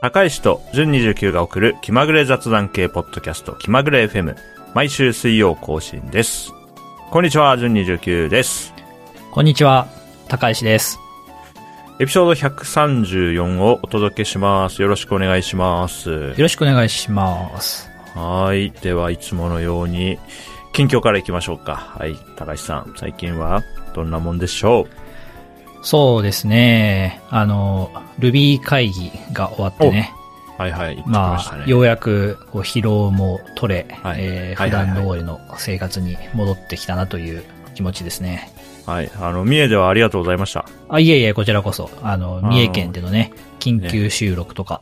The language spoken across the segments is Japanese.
高石と純29が送る気まぐれ雑談系ポッドキャスト気まぐれ FM 毎週水曜更新です。こんにちは、純29です。こんにちは、高石です。エピソード134をお届けします。よろしくお願いします。よろしくお願いします。はい。では、いつものように、近況から行きましょうか。はい。高橋さん、最近はどんなもんでしょそうですね。あの、Ruby 会議が終わってね。うはいはい。まね。あ、ようやくこう疲労も取れ、はいえー普はいはいはい段通りの生活に戻ってきたなという気持ちですね。はい。あの、三重ではありがとうございました。あ、いえいえ、こちらこそ、あの、ー三重県でのね、緊急収録とか、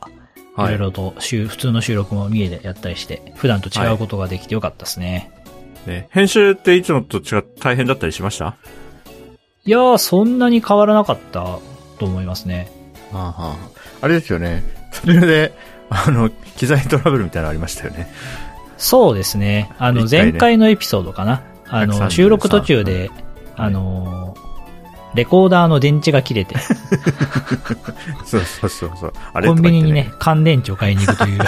いはいろいろと週、普通の収録も三重でやったりして、普段と違うことができてよかったですね。ね、編集っていつもと違って大変だったりしました？いやー、そんなに変わらなかったと思いますね。あああれですよね。それで、あの、機材トラブルみたいなのありましたよね。そうですね。あの、前回のエピソードかな。あ133の、収録途中で、あの、レコーダーの電池が切れて、そうそうそうそう。あれコンビニにとね、乾電池を買いに行くという。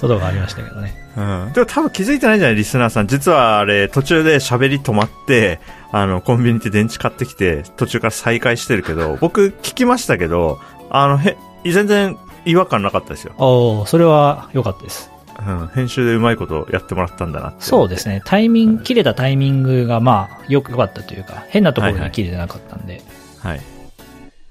ことがありましたけどね。うん。でも多分気づいてないんじゃないリスナーさん。実はあれ、途中で喋り止まって、あの、コンビニで電池買ってきて、途中から再開してるけど、僕聞きましたけど、あの、へ、全然違和感なかったですよ。おーそれは良かったです。うん。編集でうまいことやってもらったんだなって。そうですね。タイミング、切れたタイミングが、まあ、よく良かったというか、変なところに切れてなかったんで、はい。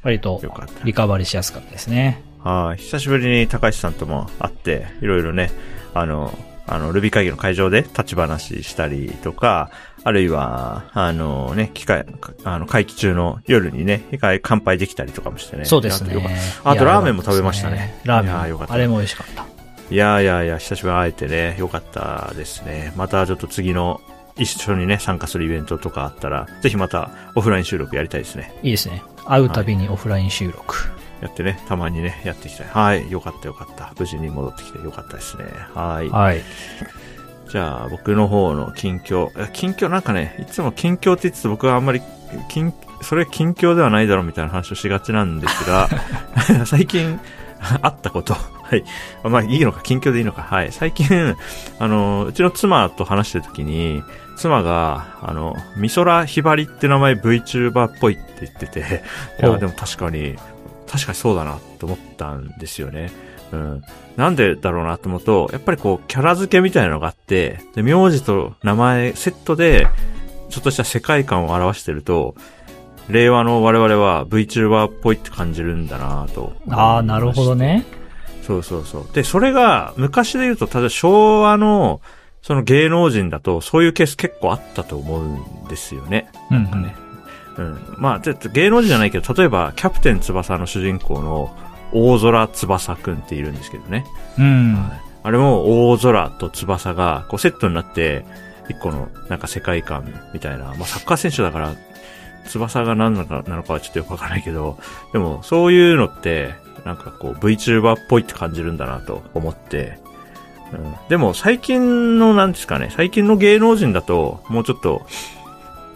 割とよかった。リカバリーしやすかったですね。はい。久しぶりに高橋さんとも会って、いろいろね、あの、あの、ルビー会議の会場で立ち話したりとか、あるいは、あのね、機会、あの、会期中の夜にね、一回乾杯できたりとかもしてね。そうですね。あとラーメンも食べましたねラーメンもいやよかったあれも美味しかった。いやいやいや、久しぶりに会えてね、よかったですね。またちょっと次の一緒にね、参加するイベントとかあったら、ぜひまたオフライン収録やりたいですね。いいですね。会うたびにオフライン収録。やってね、たまにね、やっていきたい。はい、よかったよかった。無事に戻ってきてよかったですね。はい。はい。じゃあ、僕の方の近況。え近況なんかね、いつも近況って言ってて僕はあんまり、近、それ近況ではないだろうみたいな話をしがちなんですが、最近、あったこと。はい。まあ、いいのか、近況でいいのか。はい。最近、あの、うちの妻と話してる時に、妻が、あの、美空ひばりって名前 VTuber っぽいって言ってて、いや、でも確かに、確かにそうだなと思ったんですよね。うん。なんでだろうなと思うと、やっぱりこう、キャラ付けみたいなのがあって、で、名字と名前セットで、ちょっとした世界観を表してると、令和の我々は VTuber っぽいって感じるんだなと。ああ、なるほど。ね。そうそうそう。で、それが、昔で言うと、例えば昭和の、その芸能人だと、そういうケース結構あったと思うんですよね。うん、なんかね。うん。まあ、ちょっと芸能人じゃないけど、例えば、キャプテン翼の主人公の大空翼くんっているんですけどね。うん。うん。あれも大空と翼がこうセットになって、一個のなんか世界観みたいな、まあサッカー選手だから、翼が何なのかなのかはちょっとよくわからないけど、でもそういうのって、なんかこう VTuber っぽいって感じるんだなと思って、うん、でも最近のなんですかね、最近の芸能人だと、もうちょっと、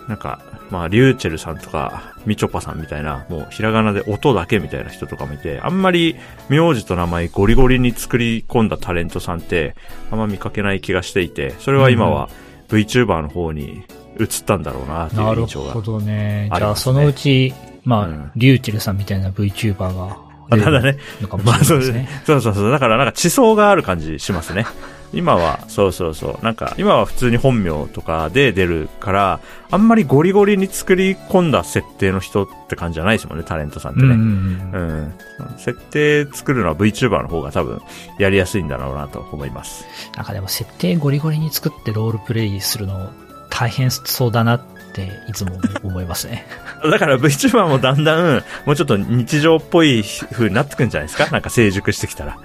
なんか、まあ、リューチェルさんとか、みちょぱさんみたいな、もうひらがなで音だけみたいな人とかもいて、あんまり名字と名前ゴリゴリに作り込んだタレントさんって、あんま見かけない気がしていて、それは今は VTuber の方に移ったんだろうな、っていうなる印象がほ。どね。ありますねじゃあ、そのうち、まあ、うんリューチェルさんみたいな VTuber があただね、まあそうですね。そうそうそう。だからなんか地層がある感じしますね。今は、そうそうそう。なんか、今は普通に本名とかで出るから、あんまりゴリゴリに作り込んだ設定の人って感じじゃないですもんね、タレントさんってね。んうんうん。設定作るのは VTuber の方が多分やりやすいんだろうなと思います。なんかでも設定ゴリゴリに作ってロールプレイするの大変そうだなっていつも思いますね。だから VTuber もだんだん、もうちょっと日常っぽい風になってくんじゃないですか？なんか成熟してきたら。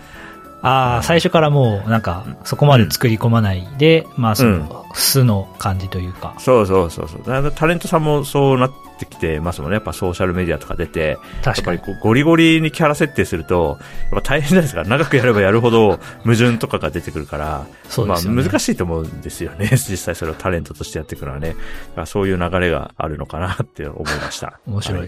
ああ、最初からもうなんかそこまで作り込まないで、まあその素の感じというか。そうそうそうそう。タレントさんもそうなってきてますもんね。やっぱソーシャルメディアとか出て、やっ確かに。ぱりこうゴリゴリにキャラ設定すると、やっぱ大変じゃないですか。長くやればやるほど矛盾とかが出てくるから、そうですよね。まあ難しいと思うんですよね。実際それをタレントとしてやっていくのはね。そういう流れがあるのかなって思いました。面白い。は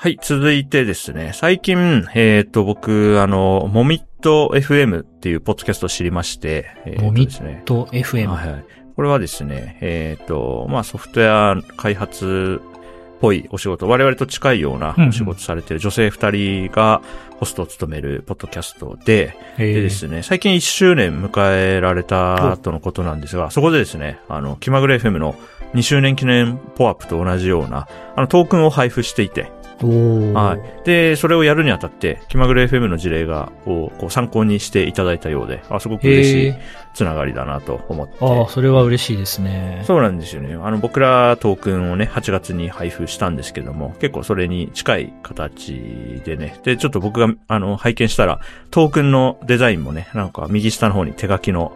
はい、続いてですね、最近、えっ、と、僕、あの、モミット FM っていうポッドキャストを知りまして、えーとモミですねット FM。はいはい。これはですね、えっ、と、まあソフトウェア開発っぽいお仕事、我々と近いようなうんうんお仕事されている女性二人がホストを務めるポッドキャストで、へーでですね、最近1周年迎えられたとのことなんですが、そこでですね、あの、気まぐれ FM の2周年記念ポアップと同じような、あの、トークンを配布していて、はい。で、それをやるにあたって、気まぐれ FM の事例が、をこう参考にしていただいたようで、あ、すごく嬉しいつながりだなと思って。ああ、それは嬉しいですね。そうなんですよね。あの、僕らトークンをね、8月に配布したんですけども、結構それに近い形でね。で、ちょっと僕が、あの、拝見したら、トークンのデザインもね、なんか右下の方に手書きの、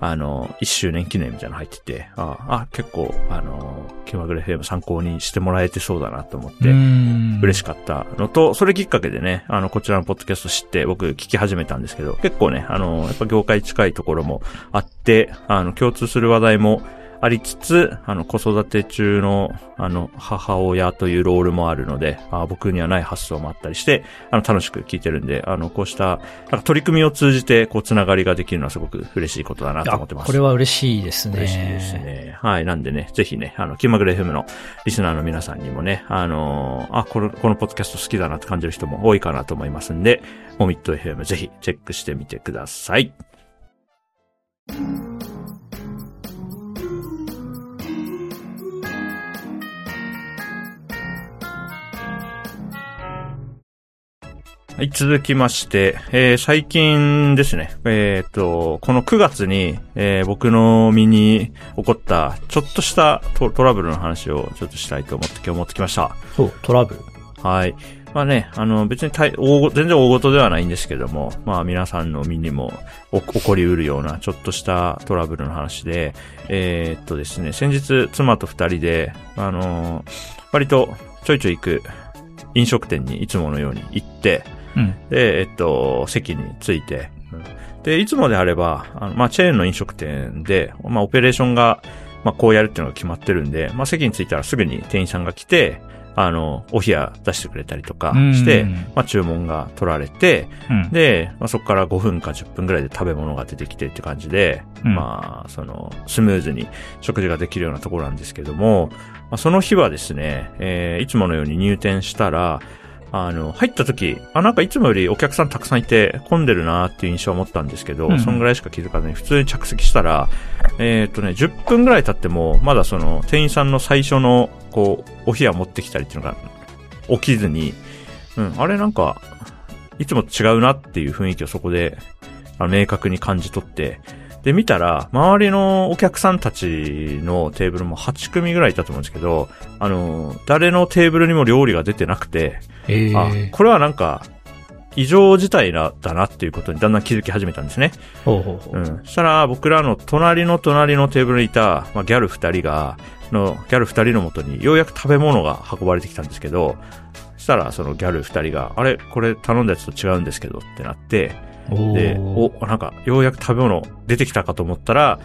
あの、1周年記念みたいなの入ってて、ああ、結構、あの、気まぐれ FM 参考にしてもらえてそうだなと思って、嬉しかかったのと、それきっかけでね、あの、こちらのポッドキャスト知って僕聞き始めたんですけど、結構ね、あの、やっぱ業界近いところもあって、あの、共通する話題もありつつ、あの、子育て中の、あの、母親というロールもあるので、あ僕にはない発想もあったりして、あの、楽しく聞いてるんで、あの、こうした、なんか取り組みを通じて、こう、つながりができるのはすごく嬉しいことだなと思ってます。これは嬉しいですね。嬉しいですね。はい。なんでね、ぜひね、あの、気まぐれ FM のリスナーの皆さんにもね、あのーあ、この、このポッドキャスト好きだなって感じる人も多いかなと思いますんで、モミット FM ぜひチェックしてみてください。はい、続きまして、えー最近ですね、えっ、と、この9月に、えー僕の身に起こった、ちょっとしたトトラブルの話をちょっとしたいと思って今日持ってきました。そう、トラブル？はい。まあね、あの、別に大大ご全然大事ではないんですけども、まあ皆さんの身にもお起こりうるようなちょっとしたトラブルの話で、えーっとですね、先日妻と二人で、あの割とちょいちょい行く飲食店にいつものように行って、うん。で、えっと、席に着いて、で、いつもであれば、あのまあ、チェーンの飲食店で、まあ、オペレーションが、まあ、こうやるっていうのが決まってるんで、まあ、席に着いたらすぐに店員さんが来て、あの、お冷や出してくれたりとかして、うんまあ、注文が取られて、うん。で、まあ、そこから5分か10分ぐらいで食べ物が出てきてって感じで、うんまあ、その、スムーズに食事ができるようなところなんですけども、まあ、その日はですね、えーいつものように入店したら、あの、入った時、あ、なんかいつもよりお客さんたくさんいて混んでるなっていう印象を持ったんですけど、うん。そんぐらいしか気づかずに普通に着席したら、えーっとね、10分ぐらい経っても、まだその店員さんの最初の、こう、お冷や持ってきたりっていうのが起きずに、うん、あれなんか、いつもと違うなっていう雰囲気をそこで、あの明確に感じ取って、で、見たら、周りのお客さんたちのテーブルも8組ぐらいいたと思うんですけど、あの、誰のテーブルにも料理が出てなくて、えあー、これはなんか、異常事態な、だなっていうことにだんだん気づき始めたんですね。ほうほうほう。うん。そしたら、僕らの隣の隣のテーブルにいた、まあ、ギャル二人が、の、ギャル二人のもとに、ようやく食べ物が運ばれてきたんですけど、そしたら、そのギャル二人が、あれ？これ頼んだやつと違うんですけどってなって、おで、ー。お、なんか、ようやく食べ物出てきたかと思ったら、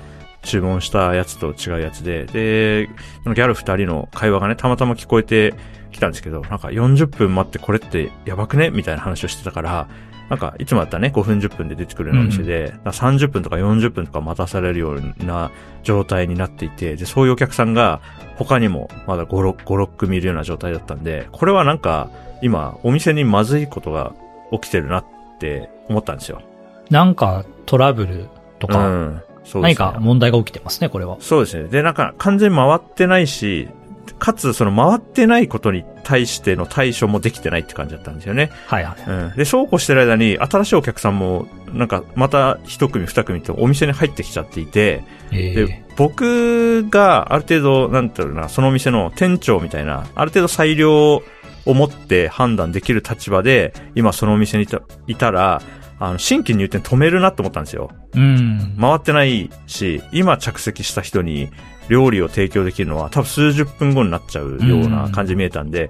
注文したやつと違うやつで、で、そのギャル二人の会話がね、たまたま聞こえてきたんですけど、なんか40分待ってこれってやばくねみたいな話をしてたから、なんか、いつもだったらね、5分10分で出てくるようなお店で、なんか30分とか40分とか待たされるような状態になっていて、で、そういうお客さんが他にもまだ5、6、5、6組いるような状態だったんで、これはなんか、今、お店にまずいことが起きてるなって思ったんですよ。なんかトラブルとか、うん。そうですね何か問題が起きてますね、これは。そうですね。で、なんか完全に回ってないし、かつその回ってないことに対しての対処もできてないって感じだったんですよね。はいはい。うん。で、そうこうしてる間に新しいお客さんも、なんかまた一組二組とお店に入ってきちゃっていて、えーで、僕がある程度、なんていうのかな、そのお店の店長みたいな、ある程度裁量を持って判断できる立場で、今そのお店にいたいたら、あの、新規入店止めるなって思ったんですよ。うん。回ってないし、今着席した人に料理を提供できるのは多分数十分後になっちゃうような感じに見えたんで、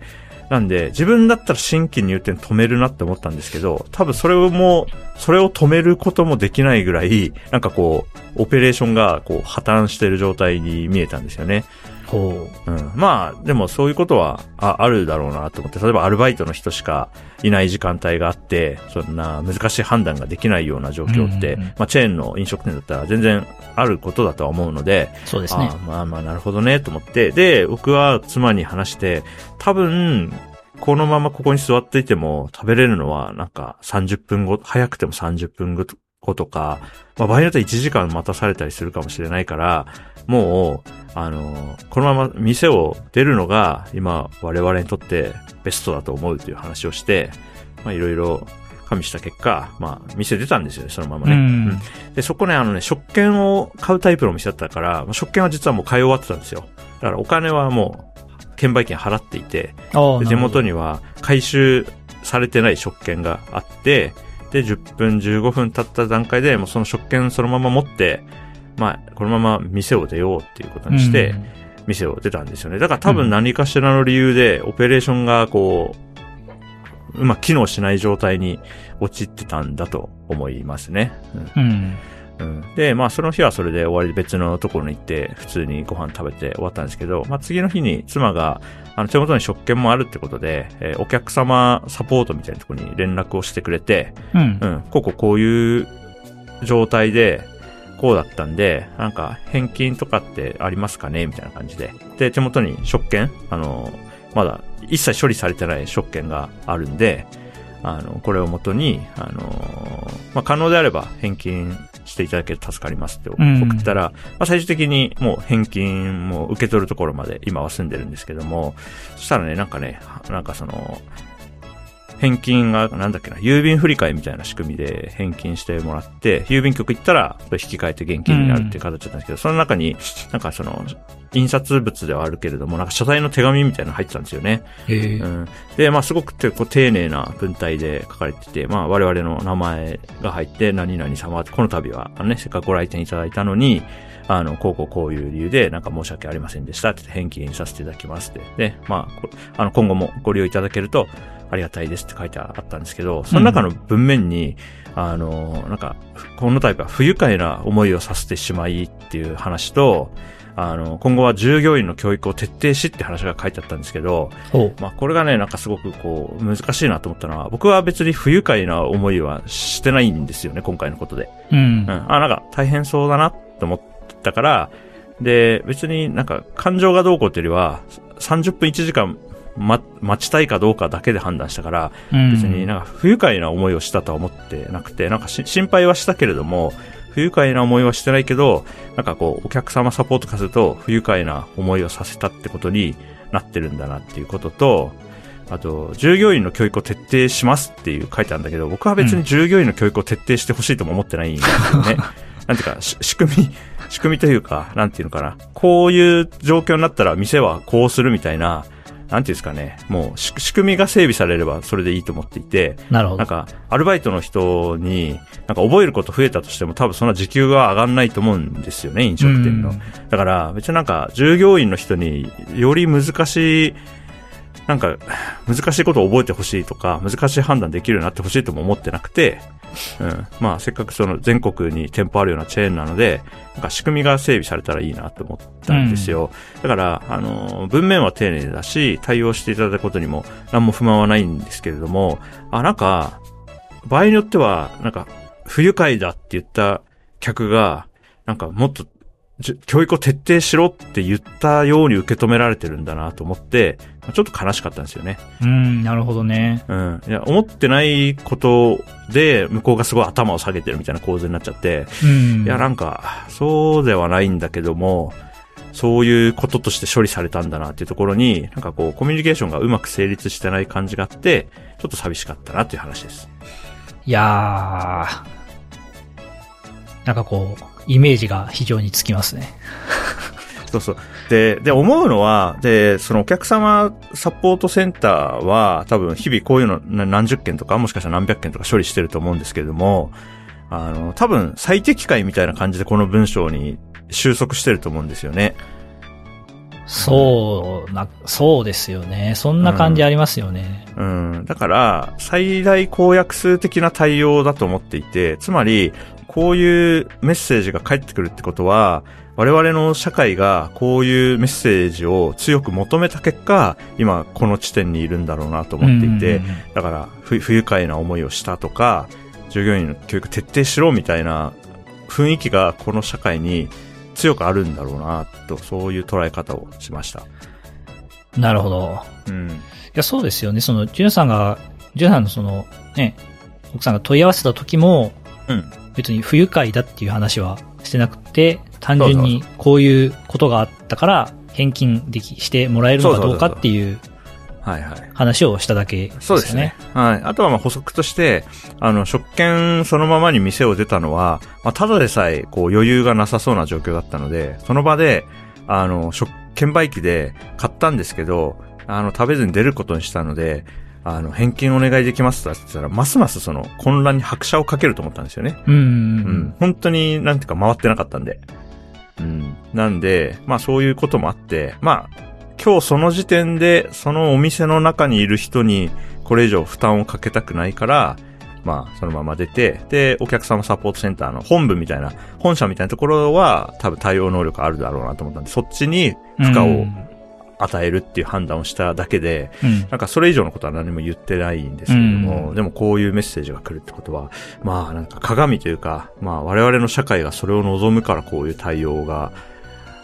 なんで自分だったら新規入店止めるなって思ったんですけど、多分それをもう、それを止めることもできないぐらい、なんかこう、オペレーションがこう破綻してる状態に見えたんですよね。ほうん。まあ、でもそういうことはああるだろうなと思って、例えばアルバイトの人しかいない時間帯があって、そんな難しい判断ができないような状況って、うんうんうんまあチェーンの飲食店だったら全然あることだとは思うので、う。そうですねあ。あまあまあなるほどねと思って、で、僕は妻に話して、多分、このままここに座っていても食べれるのはなんか30分後、早くても30分後とか、まあ場合によっては1時間待たされたりするかもしれないから、もう、あの、このまま店を出るのが今我々にとってベストだと思うという話をして、まあいろいろ加味した結果、まあ店出たんですよね、そのままね。うんで、そこね、あのね、食券を買うタイプのお店だったから、まあ食券は実はもう買い終わってたんですよ。だからお金はもう、券売機に払っていて、手元に。には回収されてない食券があって、で、10分、15分経った段階で、もうその食券そのまま持って、まあ、このまま店を出ようっていうことにして、うん店を出たんですよね。だから多分何かしらの理由で、オペレーションがこう、うまく機能しない状態に陥ってたんだと思いますね。うんうん。うん、で、まあその日はそれで終わりで別のところに行って普通にご飯食べて終わったんですけど、まあ次の日に妻があの手元に食券もあるってことで、えーお客様サポートみたいなところに連絡をしてくれて、うんう。ん、こうこうこういう状態でこうだったんで、なんか返金とかってありますかね？みたいな感じで。で、手元に食券あの、まだ一切処理されてない食券があるんで、あの、これをもとに、あの、まあ、可能であれば返金していただけると助かりますって送うんったら、まあ、最終的にもう返金も受け取るところまで今は住んでるんですけども、そしたらね、なんかね、なんかその、返金が、なんだっけな、郵便振り替えみたいな仕組みで返金してもらって、郵便局行ったら、引き換えて現金になるっていう形だったんですけど、その中に、なんかその、印刷物ではあるけれども、なんか謝罪の手紙みたいなの入ってたんですよね。うん。で、まあすごくてこう丁寧な文体で書かれてて、まあ我々の名前が入って、何々様この度は、あのね、せっかくご来店いただいたのに、あの、こうこうこういう理由で、なんか申し訳ありませんでしたって返金させていただきますって。で、まあこ、あの、今後もご利用いただけると、ありがたいですって書いてあったんですけど、その中の文面に、あの、なんか、このタイプは不愉快な思いをさせてしまいっていう話と、あの、今後は従業員の教育を徹底しって話が書いてあったんですけど。まあこれがね、なんかすごくこう、難しいなと思ったのは、僕は別に不愉快な思いはしてないんですよね、今回のことで。うんうん。。あ、なんか大変そうだなって思ったから、で、別になんか感情がどうこうっていうよりは、30分1時間、ま、待ちたいかどうかだけで判断したから、うん別になんか不愉快な思いをしたとは思ってなくて、なんかし心配はしたけれども、不愉快な思いはしてないけど、なんかこう、お客様サポート化すると、不愉快な思いをさせたってことになってるんだなっていうことと、あと、従業員の教育を徹底しますっていう書いてあるんだけど、僕は別に従業員の教育を徹底してほしいとも思ってないんですよね。なんていうか、し仕組み、仕組みというか、なんていうのかな。こういう状況になったら店はこうするみたいな、なんていうんですかね。もうし仕組みが整備されればそれでいいと思っていて、なるほど。なんか、アルバイトの人に、なんか覚えること増えたとしても多分そんな時給が上がんないと思うんですよね、飲食店の。うんだから、別になんか、従業員の人により難しい、なんか、難しいことを覚えてほしいとか、難しい判断できるようになってほしいとも思ってなくて、うん。まあ、せっかくその全国に店舗あるようなチェーンなので、なんか仕組みが整備されたらいいなと思ったんですよ。だから、あの、文面は丁寧だし、対応していただいたことにも何も不満はないんですけれども、あ、なんか、場合によっては、なんか、不愉快だって言った客が、なんかもっと、教育を徹底しろって言ったように受け止められてるんだなと思って、ちょっと悲しかったんですよね。うん、なるほどね。うん。いや、思ってないことで、向こうがすごい頭を下げてるみたいな構図になっちゃって、うん。いや、なんか、そうではないんだけども、そういうこととして処理されたんだなっていうところに、なんかこう、コミュニケーションがうまく成立してない感じがあって、ちょっと寂しかったなっていう話です。いやー。なんかこう、イメージが非常につきますね。そうそう。で、で、思うのは、で、そのお客様サポートセンターは、多分日々こういうのな何十件とか、もしかしたら何百件とか処理してると思うんですけれども、あの、多分最適解みたいな感じでこの文章に収束してると思うんですよね。そう、な、そうですよね。そんな感じありますよね。うん。だから、最大公約数的な対応だと思っていて、つまり、こういうメッセージが返ってくるってことは、我々の社会がこういうメッセージを強く求めた結果、今この地点にいるんだろうなと思っていて、だから不不愉快な思いをしたとか、従業員の教育徹底しろみたいな雰囲気がこの社会に強くあるんだろうなと、そういう捉え方をしました。なるほど。うん。いや、そうですよね。その、ジュンさんが、ジュンさんのその、ね、奥さんが問い合わせた時も、うん。別に不愉快だっていう話はしてなくて、単純にこういうことがあったから、返金でき、してもらえるのかどうかっていうはいはい。話をしただけですよね。そうですね。はい。あとはまあ補足として、あの、食券そのままに店を出たのは、まあ、ただでさえ、こう余裕がなさそうな状況だったので、その場で、あの、食券売機で買ったんですけど、あの、食べずに出ることにしたので、あの、返金お願いできますと言ったら、ますますその混乱に拍車をかけると思ったんですよね。うんうんううんん。本当になんていうか回ってなかったんで。なんで、まあそういうこともあって、まあ、今日その時点で、そのお店の中にいる人に、これ以上負担をかけたくないから、まあ、そのまま出て、で、お客様サポートセンターの本部みたいな、本社みたいなところは、多分対応能力あるだろうなと思ったんで、そっちに負荷を与えるっていう判断をしただけで、うん。なんかそれ以上のことは何も言ってないんですけれども、うんでもこういうメッセージが来るってことは、まあなんか鏡というか、まあ我々の社会がそれを望むからこういう対応が、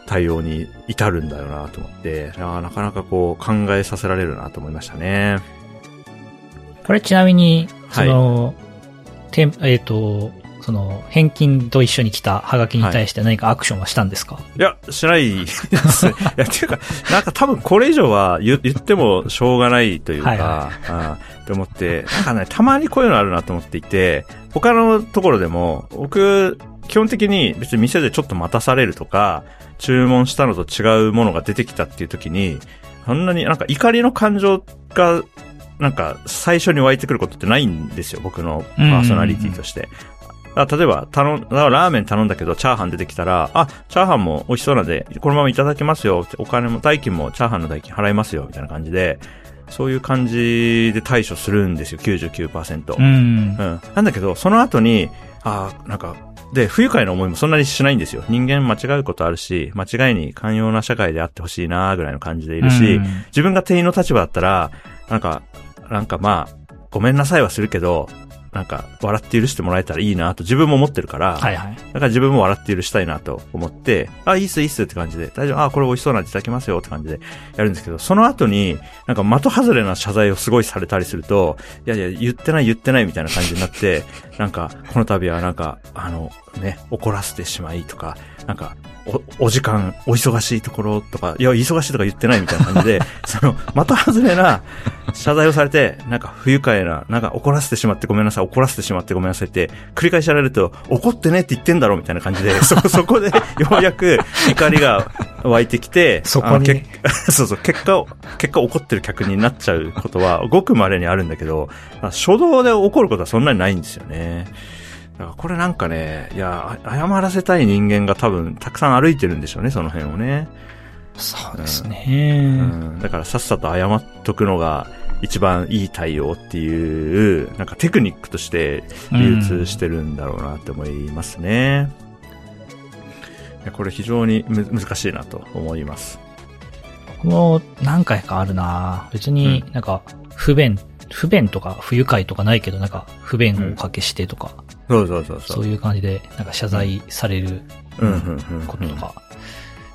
対応に至るんだよなと思って、なかなかこう考えさせられるなと思いましたね。これちなみに、はいその、てんえっ、と、その、返金と一緒に来たハガキに対して何かアクションはしたんですか、いや、しないですね。いや、っていうか、なんか多分これ以上は言言ってもしょうがないというか、はいはあーって思って、なんかね、たまにこういうのあるなと思っていて、他のところでも、僕、基本的に別に店でちょっと待たされるとか、注文したのと違うものが出てきたっていう時に、そんなになんか怒りの感情が、なんか最初に湧いてくることってないんですよ、僕のパーソナリティとして。あ例えば、頼ん、ラーメン頼んだけど、チャーハン出てきたら、あ、チャーハンも美味しそうなんで、このままいただきますよ。お金も、代金も、チャーハンの代金払いますよ。みたいな感じで、そういう感じで対処するんですよ、99%。うん。うん。なんだけど、その後に、ああ、なんか、で、不愉快な思いもそんなにしないんですよ。人間間違うことあるし、間違いに寛容な社会であってほしいなぐらいの感じでいるし、うん自分が店員の立場だったら、なんか、なんかまあ、ごめんなさいはするけど、なんか、笑って許してもらえたらいいなと自分も思ってるから、はいはい。だから自分も笑って許したいなと思って、あ、いいっすいいっすって感じで、大丈夫、あ、これ美味しそうなんでいただきますよって感じでやるんですけど、その後に、なんか的外れな謝罪をすごいされたりすると、いやいや、言ってない言ってないみたいな感じになって、なんか、この度はなんか、あの、ね、怒らせてしまいとか、なんか、お、お時間、お忙しいところとか、いや、忙しいとか言ってないみたいな感じで、その、的外れな謝罪をされて、なんか不愉快な、なんか怒らせてしまってごめんなさい、怒らせてしまってごめんなさいって、繰り返しやられると、怒ってねって言ってんだろみたいな感じで、そ、そこでようやく怒りが湧いてきて、そこに そうそう、結果を、結果怒ってる客になっちゃうことは、ごく稀にあるんだけど、初動で怒ることはそんなにないんですよね。だからこれなんかね、いや、あ謝らせたい人間が多分たくさん歩いてるんでしょうね、その辺をね。そうですうね。ん。だからさっさと謝っとくのが一番いい対応っていう、なんかテクニックとして流通してるんだろうなって思いますね。いやこれ非常にむ難しいなと思います。僕も何回かあるな別になんか不便、不便とか不愉快とかないけど、なんか不便をおかけしてとか、そうそうそうそう。そういう感じでなんか謝罪されるうんうんうんうんこととか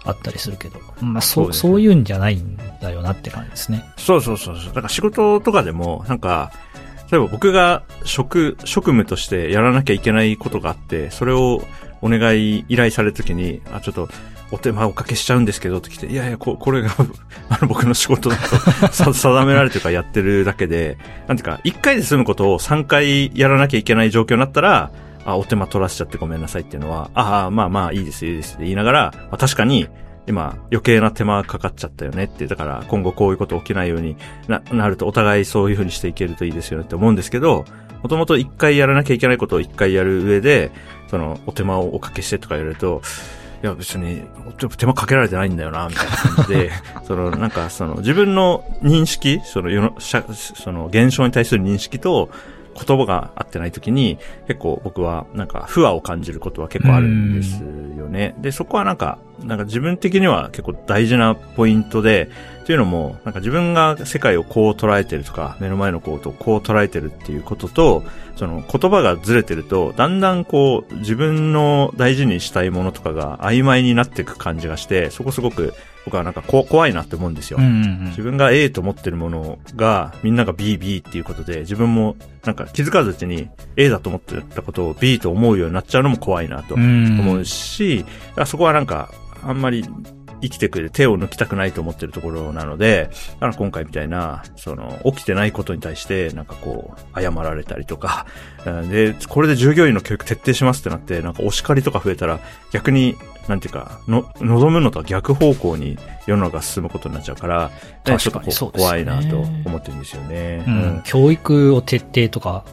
あったりするけど、まあそう、そういうんじゃないんだよなって感じですね。そうそうそうそう。だから仕事とかでも、なんか、例えば僕が職、職務としてやらなきゃいけないことがあって、それをお願い、依頼されるときに、あ、ちょっと、お手間おかけしちゃうんですけどって来て、いやいや、ここれが あの僕の仕事だと 定められてるからやってるだけで、なんていうか、1回で済むことを3回やらなきゃいけない状況になったら、あ、お手間取らせちゃってごめんなさいっていうのは、ああ、まあまあいいです、いいですって言いながら、まあ、確かに、今余計な手間かかっちゃったよねって、だから今後こういうこと起きないようにな、なるとお互いそういう風にしていけるといいですよねって思うんですけど、もともと一回やらなきゃいけないことを一回やる上で、その、お手間をおかけしてとか言われると、や別に、ちょっと手間かけられてないんだよな、みたいな感じで、その、なんかその、自分の認識、その世の、社その、現象に対する認識と、言葉が合ってない時に、結構僕はなんか不和を感じることは結構あるんですよね。で、そこはなんか、なんか自分的には結構大事なポイントで、というのも、なんか自分が世界をこう捉えてるとか、目の前のことをこう捉えてるっていうことと、その言葉がずれてると、だんだんこう、自分の大事にしたいものとかが曖昧になっていく感じがして、そこすごく僕はなんかこ怖いなって思うんですよ。自分が A と思ってるものが、みんなが B、B っていうことで、自分もなんか気づかずに A だと思ってたことを B と思うようになっちゃうのも怖いなと思うし、そこはなんか、あんまり生きてくれる手を抜きたくないと思ってるところなので、今回みたいな、その、起きてないことに対して、なんかこう、謝られたりとか、で、これで従業員の教育徹底しますってなって、なんかお叱りとか増えたら、逆に、なんていうか、の、望むのとは逆方向に世の中が進むことになっちゃうから、ちょっと怖いなと思ってるんですよね。うん、教育を徹底とか、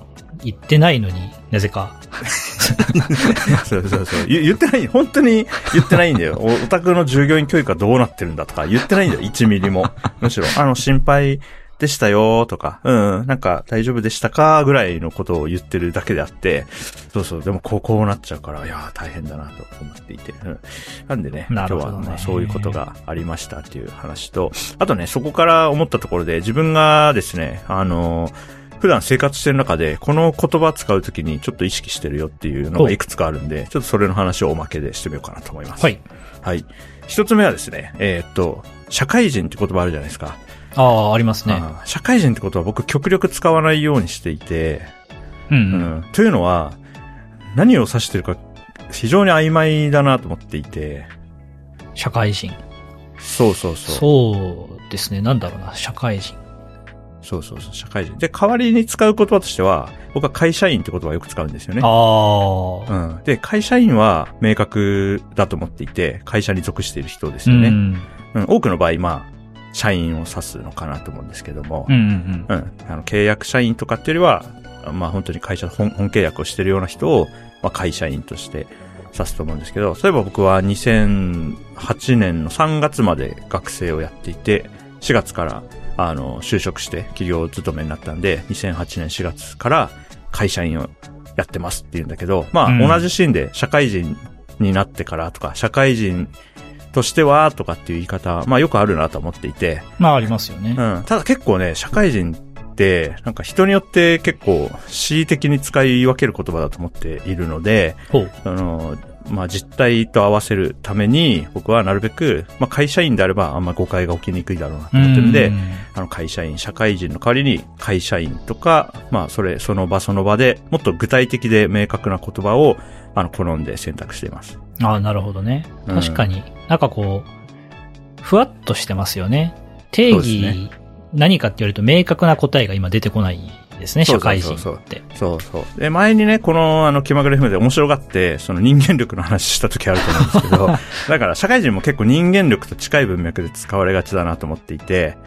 言ってないのになぜか。そうそうそう。言ってない、本当に言ってないんだよ。お宅の従業員教育はどうなってるんだとか言ってないんだよ、1ミリも。むしろ、あの、心配でしたよとか、うん、なんか大丈夫でしたかぐらいのことを言ってるだけであって、そうそう、でもこう、こうなっちゃうから、いや大変だなと思っていて。うん、なんでね、今日はまあそういうことがありましたっていう話と、あとね、そこから思ったところで自分がですね、あのー普段生活してる中で、この言葉使うときにちょっと意識してるよっていうのがいくつかあるんで、ちょっとそれの話をおまけでしてみようかなと思います。はい。はい。一つ目はですね、えー、っと、社会人って言葉あるじゃないですか。ああ、ありますね。社会人ってことは僕極力使わないようにしていて、うん、うん、うん。というのは、何を指してるか非常に曖昧だなと思っていて。社会人。そうそうそう。そうですね。なんだろうな、社会人。そうそうそう、社会人。で、代わりに使う言葉としては、僕は会社員って言葉をよく使うんですよね。ああ。うん。で、会社員は明確だと思っていて、会社に属している人ですよね。うん、うん、多くの場合、まあ、社員を指すのかなと思うんですけども、うんうんうん。うん。あの、契約社員とかっていうよりは、まあ本当に会社本、本契約をしてるような人を、まあ会社員として指すと思うんですけど、そういえば僕は2008年の3月まで学生をやっていて、4月からあの、就職して企業勤めになったんで、2008年4月から会社員をやってますって言うんだけど、まあ、うん、同じシーンで社会人になってからとか、社会人としてはとかっていう言い方、まあよくあるなと思っていて。まあありますよね。うん。ただ結構ね、社会人って、なんか人によって結構恣意的に使い分ける言葉だと思っているので、あの、まあ実態と合わせるために、僕はなるべく、まあ会社員であればあんま誤解が起きにくいだろうなと思ってるんで、あの会社員、社会人の代わりに会社員とか、まあそれ、その場その場でもっと具体的で明確な言葉を、あの、好んで選択しています。ああ、なるほどね。確かに、うん、なんかこう、ふわっとしてますよね。定義、何かって言われると明確な答えが今出てこないですね、社会人って。そうそうで、前にね、この、あの、気まぐれ FM で面白がって、その人間力の話した時あると思うんですけど、だから社会人も結構人間力と近い文脈で使われがちだなと思っていて、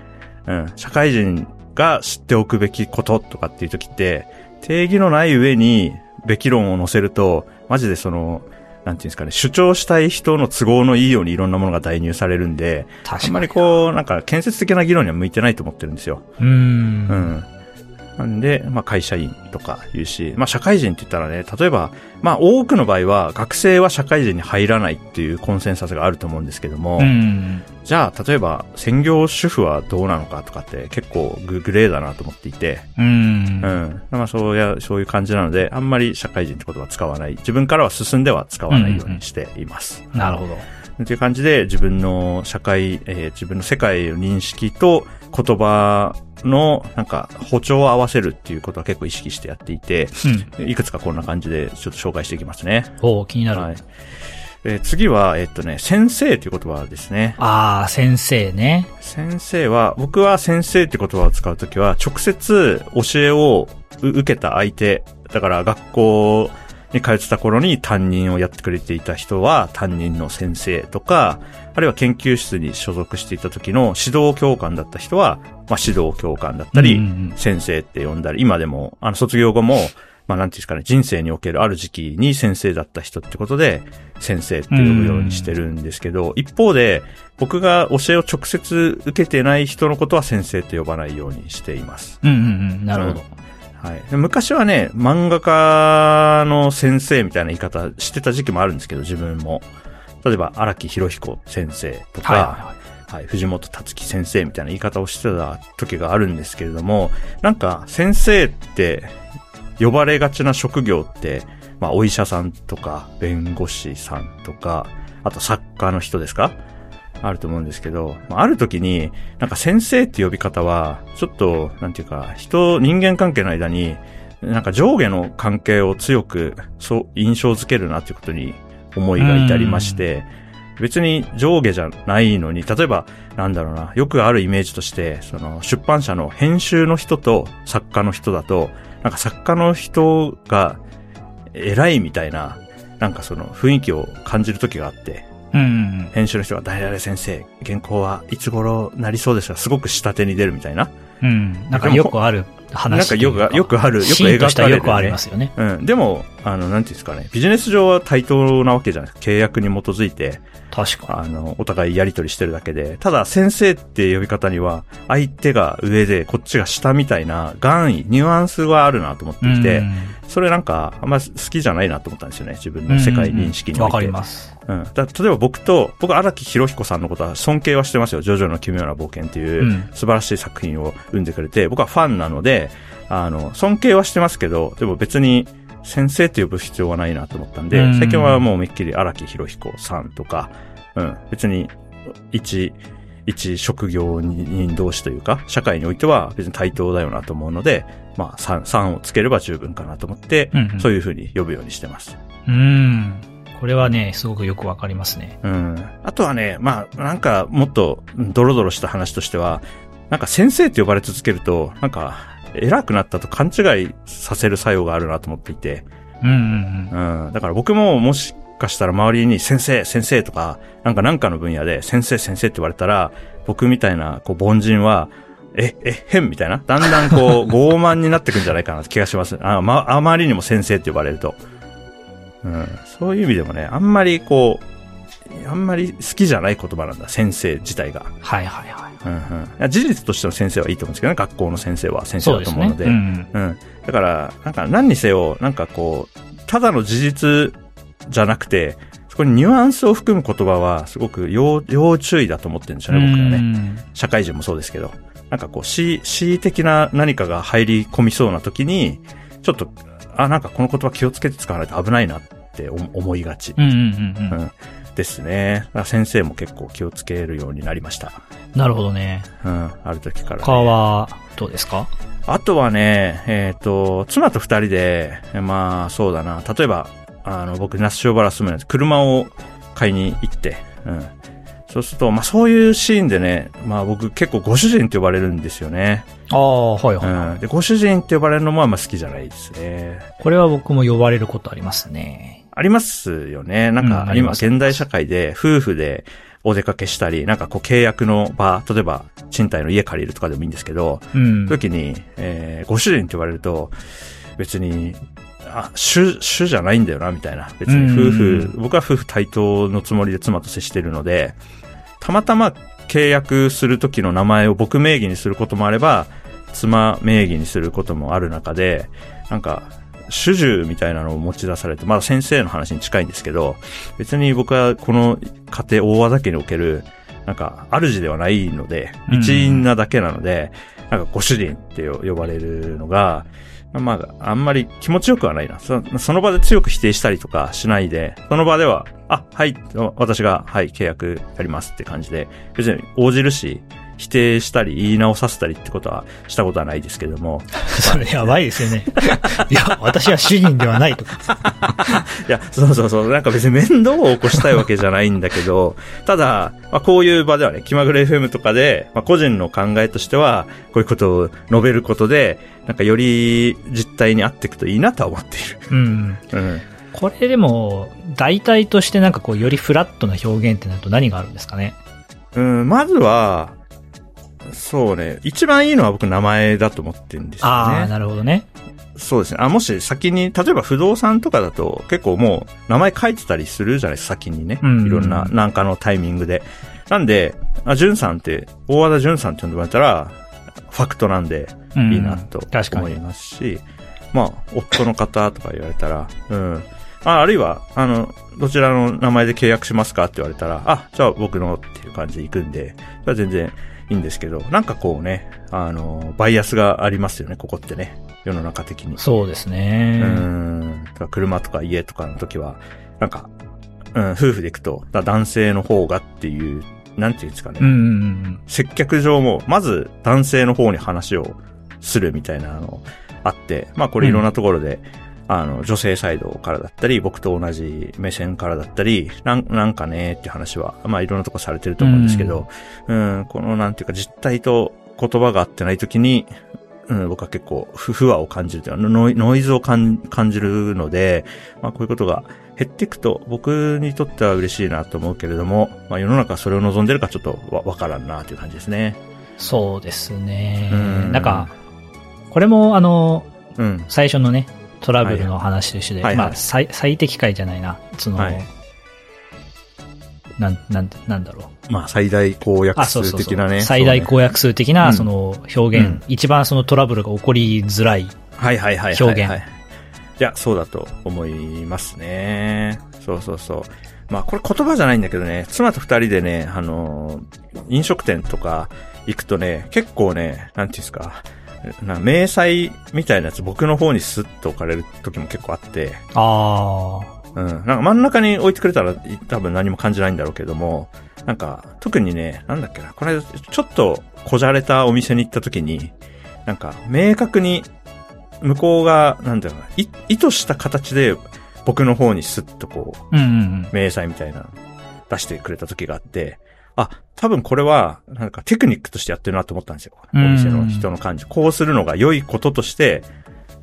うん、社会人が知っておくべきこととかっていう時って、定義のない上に、べき論を載せると、マジでその、なんていうんですかね、主張したい人の都合のいいようにいろんなものが代入されるんで、あんまりこう、なんか建設的な議論には向いてないと思ってるんですよ。うん。うん。なんで、まあ会社員とか言うし、まあ社会人って言ったらね、例えば、まあ多くの場合は学生は社会人に入らないっていうコンセンサスがあると思うんですけども、じゃあ例えば専業主婦はどうなのかとかって結構グレーだなと思っていて、うん。うん。まあそうや、そういう感じなので、あんまり社会人ってことは使わない。自分からは進んでは使わないようにしています。うんうん、なるほど。という感じで自分の社会、えー、自分の世界の認識と言葉の、なんか、歩調を合わせるっていうことは結構意識してやっていて、うん、いくつかこんな感じでちょっと紹介していきますね。お気になる。はい。えー、次は、えっとね、先生という言葉ですね。ああ、先生ね。先生は、僕は先生って言葉を使うときは、直接教えを受けた相手、だから学校に通ってた頃に担任をやってくれていた人は担任の先生とか、あるいは研究室に所属していた時の指導教官だった人は、まあ、指導教官だったり、先生って呼んだり、今でも、あの、卒業後も、まあ、なんていうんですかね、人生におけるある時期に先生だった人ってことで、先生って呼ぶようにしてるんですけど、一方で、僕が教えを直接受けてない人のことは先生って呼ばないようにしています。うんうんうん、なるほど。はい。昔はね、漫画家の先生みたいな言い方してた時期もあるんですけど、自分も。例えば、荒木博彦先生とか、はい、はいはい、藤本達樹先生みたいな言い方をしてた時があるんですけれども、なんか、先生って呼ばれがちな職業って、まあ、お医者さんとか、弁護士さんとか、あと作家の人ですかあると思うんですけど、あ、ある時に、なんか先生って呼び方は、ちょっと、なんていうか、人、人間関係の間に、なんか上下の関係を強く、そう、印象づけるなっていうことに思いが至りまして、別に上下じゃないのに、例えば、なんだろうな、よくあるイメージとして、その出版社の編集の人と作家の人だと、なんか作家の人が偉いみたいな、なんかその雰囲気を感じる時があって、うん、編集の人が誰々先生、原稿はいつ頃なりそうですが、すごく下手に出るみたいな。うん。なんかよくある話なんかよく、よくある、よく描かれる、ね。よくありますよね。うん。でも、あの、なんていうんですかね、ビジネス上は対等なわけじゃないですか。契約に基づいて。確かあの、お互いやり取りしてるだけで。ただ、先生って呼び方には、相手が上で、こっちが下みたいな、願意、ニュアンスはあるなと思っていて、それなんか、あんま好きじゃないなと思ったんですよね。自分の世界認識において。わ、かります。うん。だ例えば僕と、僕荒木博彦さんのことは尊敬はしてますよ。ジョジョの奇妙な冒険っていう素晴らしい作品を生んでくれて、僕はファンなので、あの、尊敬はしてますけど、でも別に先生って呼ぶ必要はないなと思ったんで、最近はもうめっきり荒木博彦さんとか、うん、別に一、一職業人同士というか、社会においては別に対等だよなと思うので、まあ3、3をつければ十分かなと思って、うんうん、そういうふうに呼ぶようにしてます。うん。これはね、すごくよくわかりますね。うん。あとはね、まあ、なんかもっとドロドロした話としては、なんか先生って呼ばれ続けると、なんか偉くなったと勘違いさせる作用があるなと思っていて。うんうんうん。うん。だから僕ももしかしたら周りに先生、先生とか、なんかなんかの分野で先生、先生って言われたら、僕みたいな、こう、凡人は、え、え、変みたいな？だんだんこう、傲慢になってくんじゃないかなって気がします。あま、あまりにも先生って呼ばれると。うん。そういう意味でもね、あんまりこう、あんまり好きじゃない言葉なんだ、先生自体が。はいはいはい。うんうん、事実としての先生はいいと思うんですけどね、学校の先生は先生だと思うので。うでね、うん、うん。だから、なんか何にせよ、なんかこう、ただの事実じゃなくて、そこにニュアンスを含む言葉はすごく要要注意だと思ってるんですよね、僕はね。社会人もそうですけど。なんかこう、恣意的な何かが入り込みそうな時に、ちょっと、あ、なんかこの言葉気をつけて使わないと危ないなって思いがち。うんうんうん、うんですね。先生も結構気をつけるようになりました。なるほどね。うん、ある時から、ね。他は、どうですか？あとはね、えっ、ー、と、妻と二人で、まあ、そうだな。例えば、あの、僕、那須塩原住むんです。車を買いに行って、うん。そうすると、まあそういうシーンでね、まあ僕結構ご主人って呼ばれるんですよね。ああ、はいはい、うん。で、ご主人って呼ばれるのもあんま好きじゃないですね。これは僕も呼ばれることありますね。ありますよね。なんか、今、現代社会で夫婦でお出かけしたり、なんかこう契約の場、例えば賃貸の家借りるとかでもいいんですけど、うん、時に、えー、ご主人って言われると、別に、あ、主、主じゃないんだよな、みたいな。別に夫婦、僕は夫婦対等のつもりで妻と接してるので、たまたま契約する時の名前を僕名義にすることもあれば、妻名義にすることもある中で、なんか、主従みたいなのを持ち出されて、まだ先生の話に近いんですけど、別に僕はこの家庭、大和田家における、なんか、主ではないので、一員なだけなので、なんかご主人って呼ばれるのが、まあ、あんまり気持ちよくはないな。そその場で強く否定したりとかしないで、その場では、あ、はい、私が、はい、契約やりますって感じで、別に応じるし、否定したり言い直させたりってことはしたことはないですけども。それやばいですよね。いや、私は主人ではないとか。いや、そうそうそう。なんか別に面倒を起こしたいわけじゃないんだけど、ただ、まあ、こういう場ではね、気まぐれ FM とかで、まあ、個人の考えとしては、こういうことを述べることで、なんかより実態に合っていくといいなとは思っている。うん。うん。これでも、大体としてなんかこう、よりフラットな表現ってなると何があるんですかねうん、まずは、そうね。一番いいのは僕名前だと思ってるんですよね。ああ、なるほどね。そうですね。あ、もし先に、例えば不動産とかだと結構もう名前書いてたりするじゃないですか、先にね。うん、いろんな、なんかのタイミングで。なんで、あ、ジュンさんって、大和田ジュンさんって呼んでもらったら、ファクトなんで、いいなと思いますし、まあ、夫の方とか言われたら、うん。ああるいは、あの、どちらの名前で契約しますかって言われたら、あ、じゃあ僕のっていう感じで行くんで、それは全然いいんですけど、なんかこうね、あの、バイアスがありますよね、ここってね。世の中的に。そうですね。うん。車とか家とかの時は、なんか、うん、夫婦で行くと、男性の方がっていう、なんていうんですかね。うんうんうん、接客上も、まず男性の方に話をするみたいなのあって、まあこれいろんなところで、うんあの、女性サイドからだったり、僕と同じ目線からだったり、なん、なんかねっていう話は、まあいろんなとこされてると思うんですけど、うん、ん、このなんていうか実態と言葉が合ってない時に、うん、僕は結構不不和を感じるというかノイ、ノイズを感じるので、まあこういうことが減っていくと僕にとっては嬉しいなと思うけれども、まあ世の中それを望んでるかちょっとわわからんなという感じですね。そうですね。うん、なんか、これもあの、うん、最初のね、トラブルの話と一緒で、はいはい、まあ最、最適解じゃないな。その、はい、なん、なん、なんだろう。まあ、最大公約数的なね。そうそうそう最大公約数的な、その表現、うん、一番そのトラブルが起こりづらいはいはいはい。表現。いや、そうだと思いますね。そうそうそう。まあ、これ言葉じゃないんだけどね、妻と二人でね、あの飲食店とか行くとね、結構ね、なんていうんですか、な明細みたいなやつ僕の方にスッと置かれる時も結構あって。ああ。うん。なんか真ん中に置いてくれたら多分何も感じないんだろうけども、なんか特にね、なんだっけな、これちょっとこじゃれたお店に行った時に、なんか明確に向こうが、なんだろうな、意図した形で僕の方にスッとこう、うんうんうん、明細みたいな出してくれた時があって、あ、多分これは、なんかテクニックとしてやってるなと思ったんですよ。お店の人の感じ。こうするのが良いこととして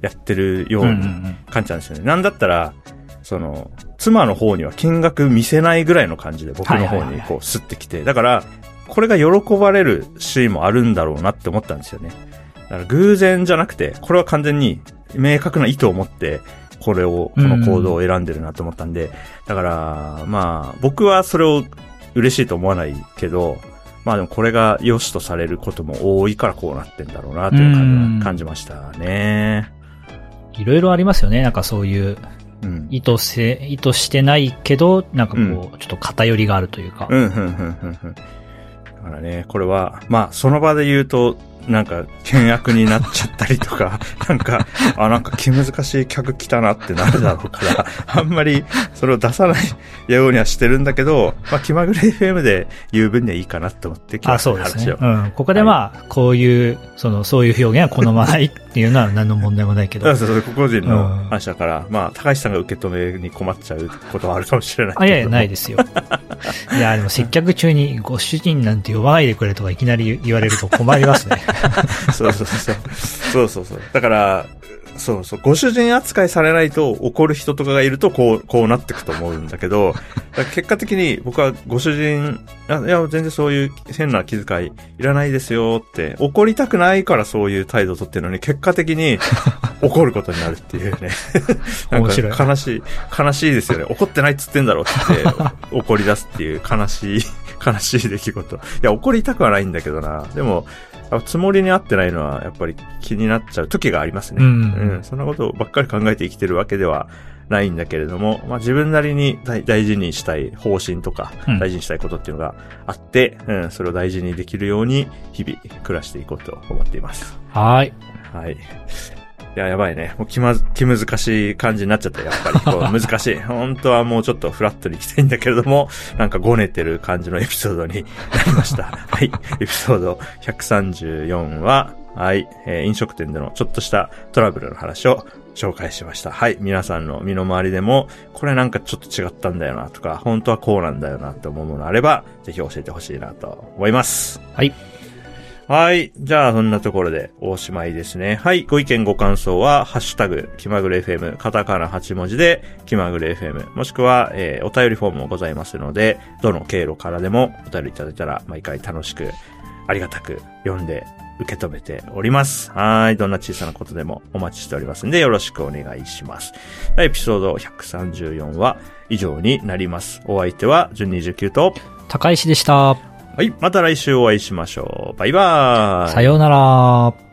やってるように感じたんですよね。なんだったら、その、妻の方には金額見せないぐらいの感じで僕の方にこうスッてきて、だから、これが喜ばれるシーンもあるんだろうなって思ったんですよね。だから偶然じゃなくて、これは完全に明確な意図を持って、これを、この行動を選んでるなと思ったんで、だから、まあ、僕はそれを嬉しいと思わないけど、まあでもこれが良しとされることも多いからこうなってんだろうなという感じ感じましたね。いろいろありますよね。なんかそういう、意図せ、意図してないけど、なんかこう、うん、ちょっと偏りがあるというか。うん、うん、うん、うん。だからね、これは、まあその場で言うと、なんか、険悪になっちゃったりとか、なんか、あ、なんか気難しい客来たなってなるだろうから、あんまりそれを出さないようにはしてるんだけど、まあ、気まぐれ FM で言う分にはいいかなと思ってあ、そうですね。うん。ここでまあ、こういう、その、そういう表現は好まないっていうのは何の問題もないけど。そうそう、個々人の話だから、うん、まあ、高橋さんが受け止めに困っちゃうことはあるかもしれないあ、いやいや、ないですよ。いや、でも接客中にご主人なんて呼ばないでくれとかいきなり言われると困りますね。そうそうそう。そうそうそう。だから、そうそう、ご主人扱いされないと怒る人とかがいるとこう、こうなってくと思うんだけど、結果的に僕はご主人、いや、全然そういう変な気遣いいらないですよって、怒りたくないからそういう態度をとってるのに、結果的に 怒ることになるっていうね。なんか悲しい、悲しいですよね。怒ってないっつってんだろうって 怒り出すっていう悲しい、悲しい出来事。いや、怒りたくはないんだけどな。でも、つもりに合ってないのはやっぱり気になっちゃう時がありますね。うん、うん、そんなことばっかり考えて生きてるわけではないんだけれども、まあ自分なりに大事にしたい方針とか、大事にしたいことっていうのがあって、うん、それを大事にできるように日々暮らしていこうと思っています。はい。はい。いや、やばいね。もう気ま、気難しい感じになっちゃった、やっぱり。こう 難しい。本当はもうちょっとフラットに行きたいんだけれども、なんかごねてる感じのエピソードになりました。はい。エピソード134は、はい、えー、飲食店でのちょっとしたトラブルの話を紹介しました。はい。皆さんの身の回りでも、これなんかちょっと違ったんだよなとか、本当はこうなんだよなって思うものあれば、ぜひ教えてほしいなと思います。はい。はい。じゃあ、そんなところでおしまいですね。はい。ご意見ご感想は、ハッシュタグ、気まぐれ FM、カタカナ8文字で、気まぐれ FM、もしくは、えー、お便りフォームもございますので、どの経路からでもお便りいただいたら、毎回楽しく、ありがたく読んで、受け止めております。はい。どんな小さなことでもお待ちしておりますんで、よろしくお願いします。エピソード134は以上になります。お相手は、順29と、高石でした。はい。また来週お会いしましょう。バイバーイ。さようなら。